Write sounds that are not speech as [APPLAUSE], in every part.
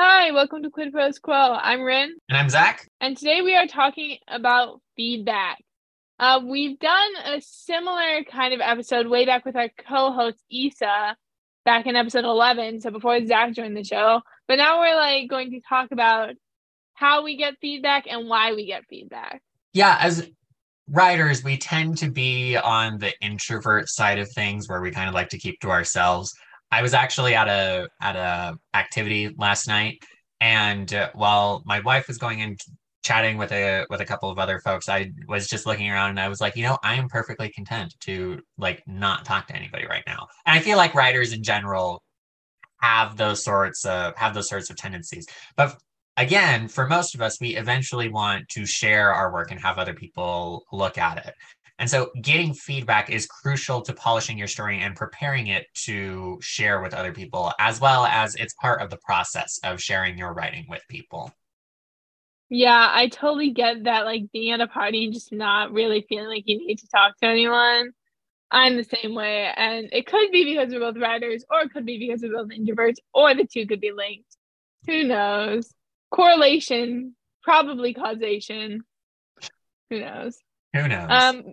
Hi, welcome to Quid Pro Quo. I'm Rin. And I'm Zac. And today we are talking about feedback. Uh, we've done a similar kind of episode way back with our co host, Isa, back in episode 11. So before Zac joined the show. But now we're like going to talk about how we get feedback and why we get feedback. Yeah, as writers, we tend to be on the introvert side of things where we kind of like to keep to ourselves. I was actually at a at a activity last night, and uh, while my wife was going and chatting with a with a couple of other folks, I was just looking around and I was like, you know, I am perfectly content to like not talk to anybody right now. And I feel like writers in general have those sorts of have those sorts of tendencies. But again, for most of us, we eventually want to share our work and have other people look at it. And so getting feedback is crucial to polishing your story and preparing it to share with other people, as well as it's part of the process of sharing your writing with people. Yeah, I totally get that. Like being at a party and just not really feeling like you need to talk to anyone. I'm the same way. And it could be because we're both writers, or it could be because we're both introverts, or the two could be linked. Who knows? Correlation, probably causation. Who knows? Who knows? Um,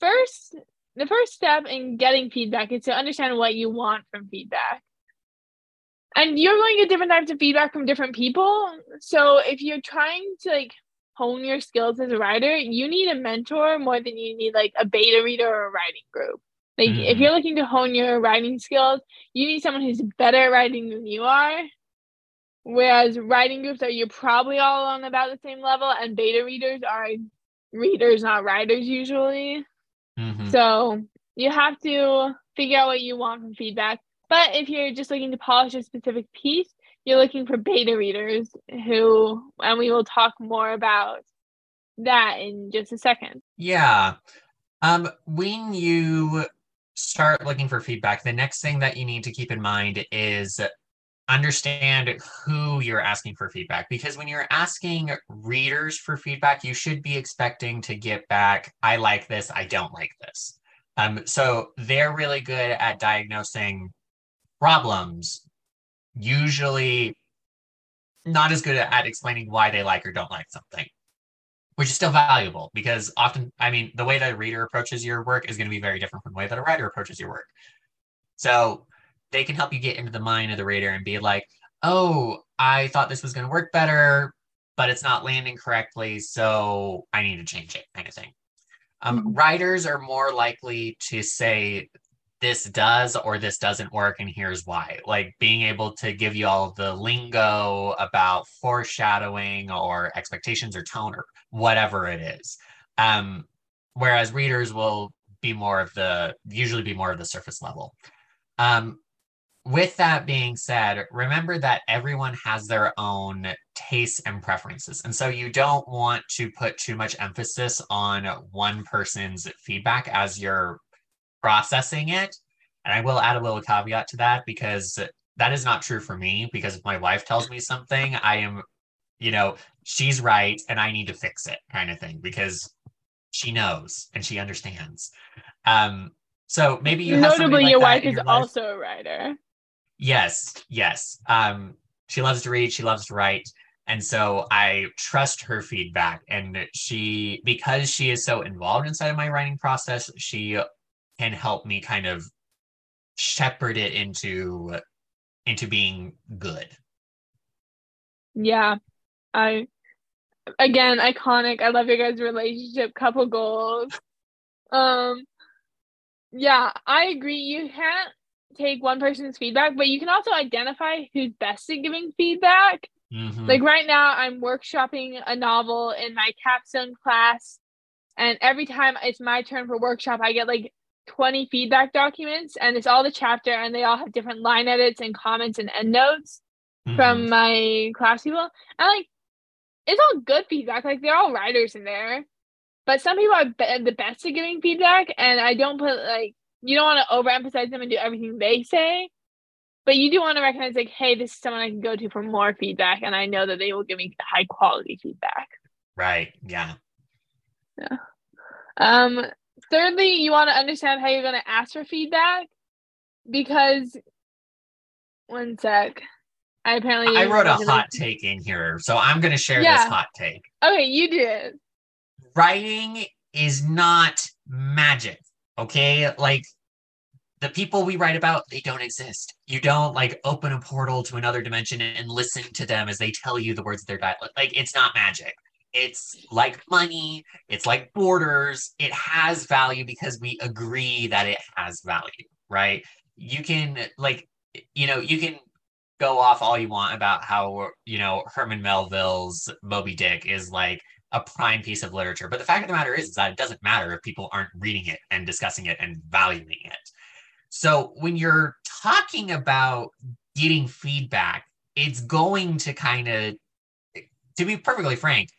first, the first step in getting feedback is to understand what you want from feedback. And you're going to get different types of feedback from different people. So if you're trying to like hone your skills as a writer, you need a mentor more than you need like a beta reader or a writing group. Like mm. if mm-hmm. you're looking to hone your writing skills, you need someone who's better at writing than you are. Whereas writing groups are you're probably all on about the same level, and beta readers are readers, not writers usually. Mm-hmm. So you have to figure out what you want from feedback. But if you're just looking to polish a specific piece, you're looking for beta readers who, and we will talk more about that in just a second. Yeah. Um, when you start looking for feedback, the next thing that you need to keep in mind is understand who you're asking for feedback because when you're asking readers for feedback you should be expecting to get back i like this i don't like this. Um, so they're really good at diagnosing problems usually not as good at explaining why they like or don't like something which is still valuable because often i mean the way that a reader approaches your work is going to be very different from the way that a writer approaches your work. So they can help you get into the mind of the reader and be like, oh, I thought this was going to work better, but it's not landing correctly. So I need to change it, kind of thing. Um, mm-hmm. Writers are more likely to say, this does or this doesn't work, and here's why. Like being able to give you all the lingo about foreshadowing or expectations or tone or whatever it is. Um, whereas readers will be more of the usually be more of the surface level. Um, with that being said, remember that everyone has their own tastes and preferences. And so you don't want to put too much emphasis on one person's feedback as you're processing it. And I will add a little caveat to that because that is not true for me. Because if my wife tells me something, I am, you know, she's right and I need to fix it kind of thing because she knows and she understands. Um, so maybe you notably like your wife is your also a writer. Yes, yes. Um, she loves to read, she loves to write. And so I trust her feedback. And she, because she is so involved inside of my writing process, she can help me kind of shepherd it into into being good. Yeah. I again iconic. I love your guys' relationship, couple goals. Um yeah, I agree. You can't take one person's feedback, but you can also identify who's best at giving feedback. Mm-hmm. Like right now, I'm workshopping a novel in my capstone class, and every time it's my turn for workshop, I get like 20 feedback documents, and it's all the chapter, and they all have different line edits and comments and endnotes mm-hmm. from my class people. And like, it's all good feedback. Like they're all writers in there, but some people are be- the best at giving feedback, and I don't put like you don't want to overemphasize them and do everything they say, but you do want to recognize like, hey, this is someone I can go to for more feedback, and I know that they will give me high quality feedback. Right. Yeah. Yeah. Um. Thirdly, you want to understand how you're going to ask for feedback, because one sec. I apparently I wrote a hot take in here, so I'm going to share Yeah. this hot take. Okay, you did. Writing is not magic, okay? Like the people we write about, they don't exist. You don't like open a portal to another dimension and listen to them as they tell you the words of their dialect. Like it's not magic. It's like money, it's like borders. It has value because we agree that it has value, right? You can like you know, you can go off all you want about how you know Herman Melville's Moby Dick is like a prime piece of literature, but the fact of the matter is, is that it doesn't matter if people aren't reading it and discussing it and valuing it. So when you're talking about getting feedback, it's going to kind of, to be perfectly frank,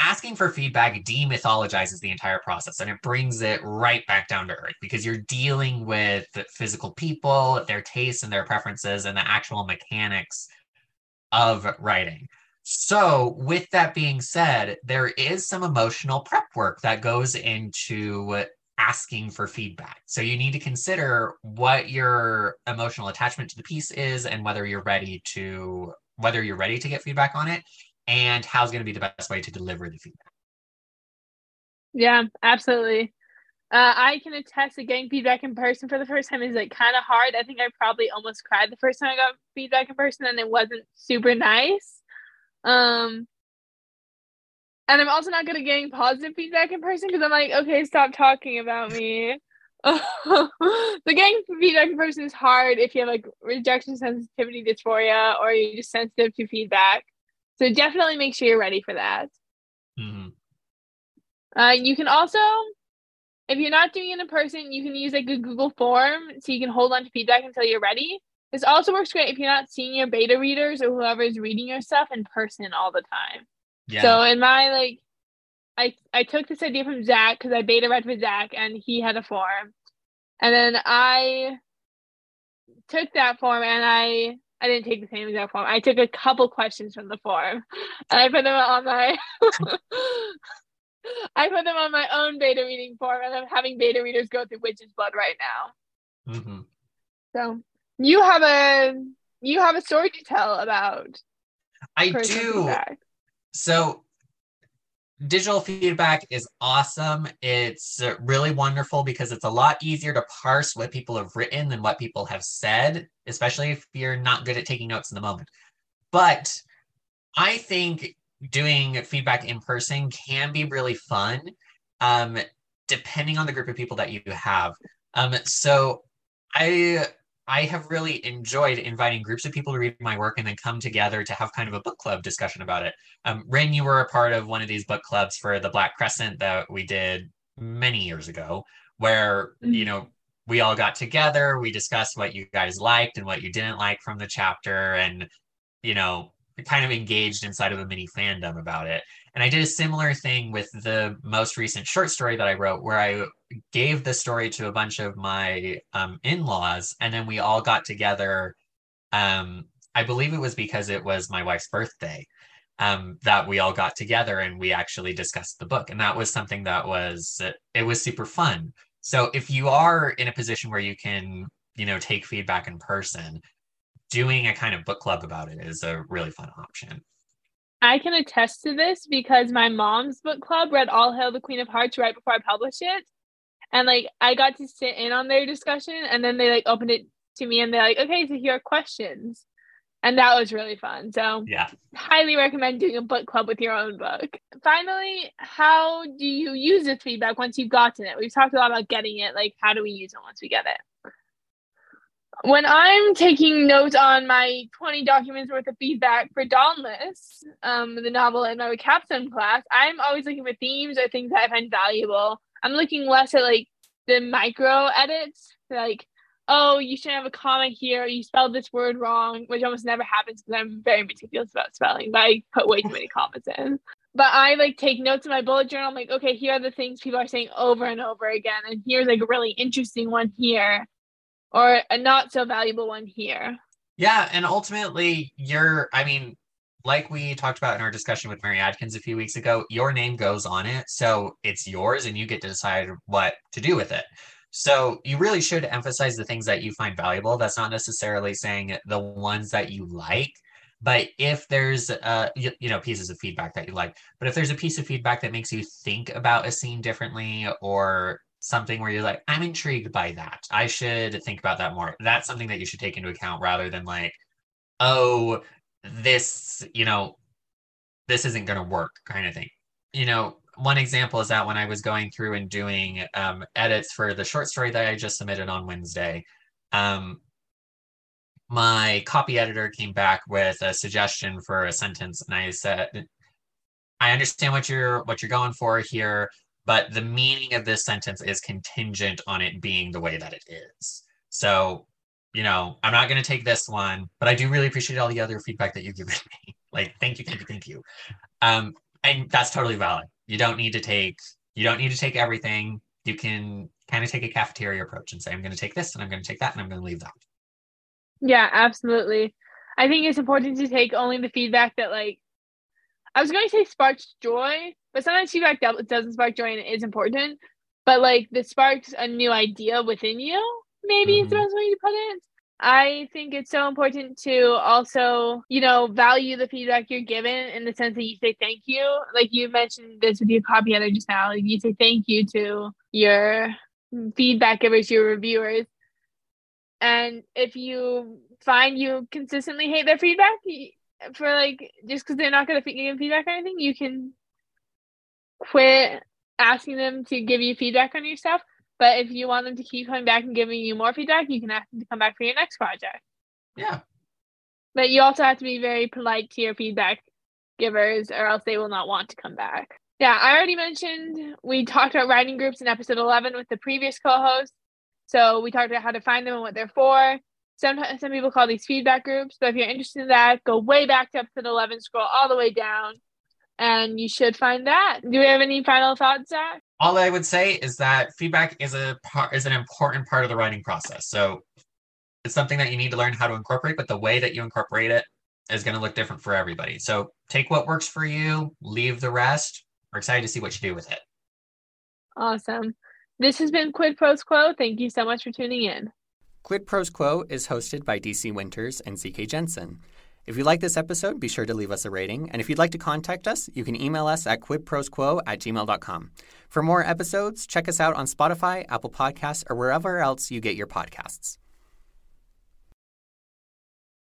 asking for feedback demythologizes the entire process and it brings it right back down to earth because you're dealing with physical people, their tastes and their preferences, and the actual mechanics of writing. So, with that being said, there is some emotional prep work that goes into asking for feedback. So, you need to consider what your emotional attachment to the piece is and whether you're ready to whether you're ready to get feedback on it and how's going to be the best way to deliver the feedback. Yeah, absolutely. Uh, I can attest that getting feedback in person for the first time is like kind of hard. I think I probably almost cried the first time I got feedback in person, and it wasn't super nice. Um, and I'm also not good at getting positive feedback in person because I'm like, okay, stop talking about me. [LAUGHS] the getting feedback in person is hard if you have like rejection sensitivity dysphoria or you're just sensitive to feedback. So definitely make sure you're ready for that. Mhm. Uh, you can also, if you're not doing it in person, you can use like a Google form so you can hold on to feedback until you're ready. This also works great if you're not seeing your beta readers or whoever is reading your stuff in person all the time. Yeah. So in my like, I I took this idea from Zac because I beta read with Zac and he had a form, and then I took that form and I I didn't take the same exact form. I took a couple questions from the form, and I put them on my. [LAUGHS] I put them on my own beta reading form, and I'm having beta readers go through Witch's Blood right now. Mhm. So you have a you have a story to tell about I do. feedback. So digital feedback is awesome. It's uh, really wonderful because it's a lot easier to parse what people have written than what people have said, especially if you're not good at taking notes in the moment. But I think doing feedback in person can be really fun, um, depending on the group of people that you have. Um, so I I have really enjoyed inviting groups of people to read my work and then come together to have kind of a book club discussion about it. Um, Rin, you were a part of one of these book clubs for the Black Crescent that we did many years ago, where you know we all got together, we discussed what you guys liked and what you didn't like from the chapter, and you know kind of engaged inside of a mini fandom about it. And I did a similar thing with the most recent short story that I wrote, where I gave the story to a bunch of my um, in-laws, and then we all got together. Um, I believe it was because it was my wife's birthday um, that we all got together and we actually discussed the book, and that was something that was it was super fun. So if you are in a position where you can, you know, take feedback in person, doing a kind of book club about it is a really fun option. I can attest to this because my mom's book club read All Hail the Queen of Hearts right before I published it. And like I got to sit in on their discussion and then they like opened it to me and they're like, okay, so here are questions. And that was really fun. So Yeah. highly recommend doing a book club with your own book. Finally, how do you use this feedback once you've gotten it? We've talked a lot about getting it. Like, how do we use it once we get it? When I'm taking notes on my 20 documents worth of feedback for Dauntless, um, the novel in my capstone class, I'm always looking for themes or things that I find valuable. I'm looking less at like the micro edits, like, oh, you shouldn't have a comma here, you spelled this word wrong, which almost never happens because I'm very meticulous about spelling, but I put way too many [LAUGHS] commas in. But I like take notes in my bullet journal. I'm like, okay, here are the things people are saying over and over again, and here's like a really interesting one here, or a not so valuable one here. Yeah, and ultimately, you're, I mean, like we talked about in our discussion with Mary Adkins a few weeks ago, your name goes on it. So it's yours and you get to decide what to do with it. So you really should emphasize the things that you find valuable. That's not necessarily saying the ones that you like, but if there's uh you, you know pieces of feedback that you like, but if there's a piece of feedback that makes you think about a scene differently or something where you're like, I'm intrigued by that. I should think about that more. That's something that you should take into account rather than like, oh, this, you know, this isn't going to work kind of thing. You know, one example is that when I was going through and doing um, edits for the short story that I just submitted on Wednesday, um, my copy editor came back with a suggestion for a sentence, and I said, "I understand what you're what you're going for here, but the meaning of this sentence is contingent on it being the way that it is." So, you know, I'm not going to take this one, but I do really appreciate all the other feedback that you've given [LAUGHS] me. like, thank you, thank you, thank you. Um, and that's totally valid. You don't need to take you don't need to take everything. You can kind of take a cafeteria approach and say, I'm going to take this and I'm going to take that and I'm going to leave that. Yeah, absolutely. I think it's important to take only the feedback that like I was going to say sparks joy, but sometimes feedback that doesn't spark joy and it is important. But like this sparks a new idea within you, maybe mm-hmm. is the best way to put it. I think it's so important to also, you know, value the feedback you're given in the sense that you say thank you. Like you mentioned this with your copy editor just now. Like you say thank you to your feedback givers, your reviewers. And if you find you consistently hate their feedback for like just because they're not going to give you feedback or anything, you can quit asking them to give you feedback on your stuff but if you want them to keep coming back and giving you more feedback, you can ask them to come back for your next project. Yeah. But you also have to be very polite to your feedback givers, or else they will not want to come back. Yeah, I already mentioned we talked about writing groups in episode 11 with the previous co host. So we talked about how to find them and what they're for. Sometimes some people call these feedback groups. So if you're interested in that, go way back to episode 11, scroll all the way down, and you should find that. Do we have any final thoughts, Zac? All I would say is that feedback is a part is an important part of the writing process. So it's something that you need to learn how to incorporate, but the way that you incorporate it is going to look different for everybody. So take what works for you, leave the rest. We're excited to see what you do with it. Awesome. This has been Quid Pros Quo. Thank you so much for tuning in. Quid Pros Quo is hosted by DC Winters and CK Jensen. If you like this episode, be sure to leave us a rating. And if you'd like to contact us, you can email us at quidprosquo at gmail.com. For more episodes, check us out on Spotify, Apple Podcasts, or wherever else you get your podcasts.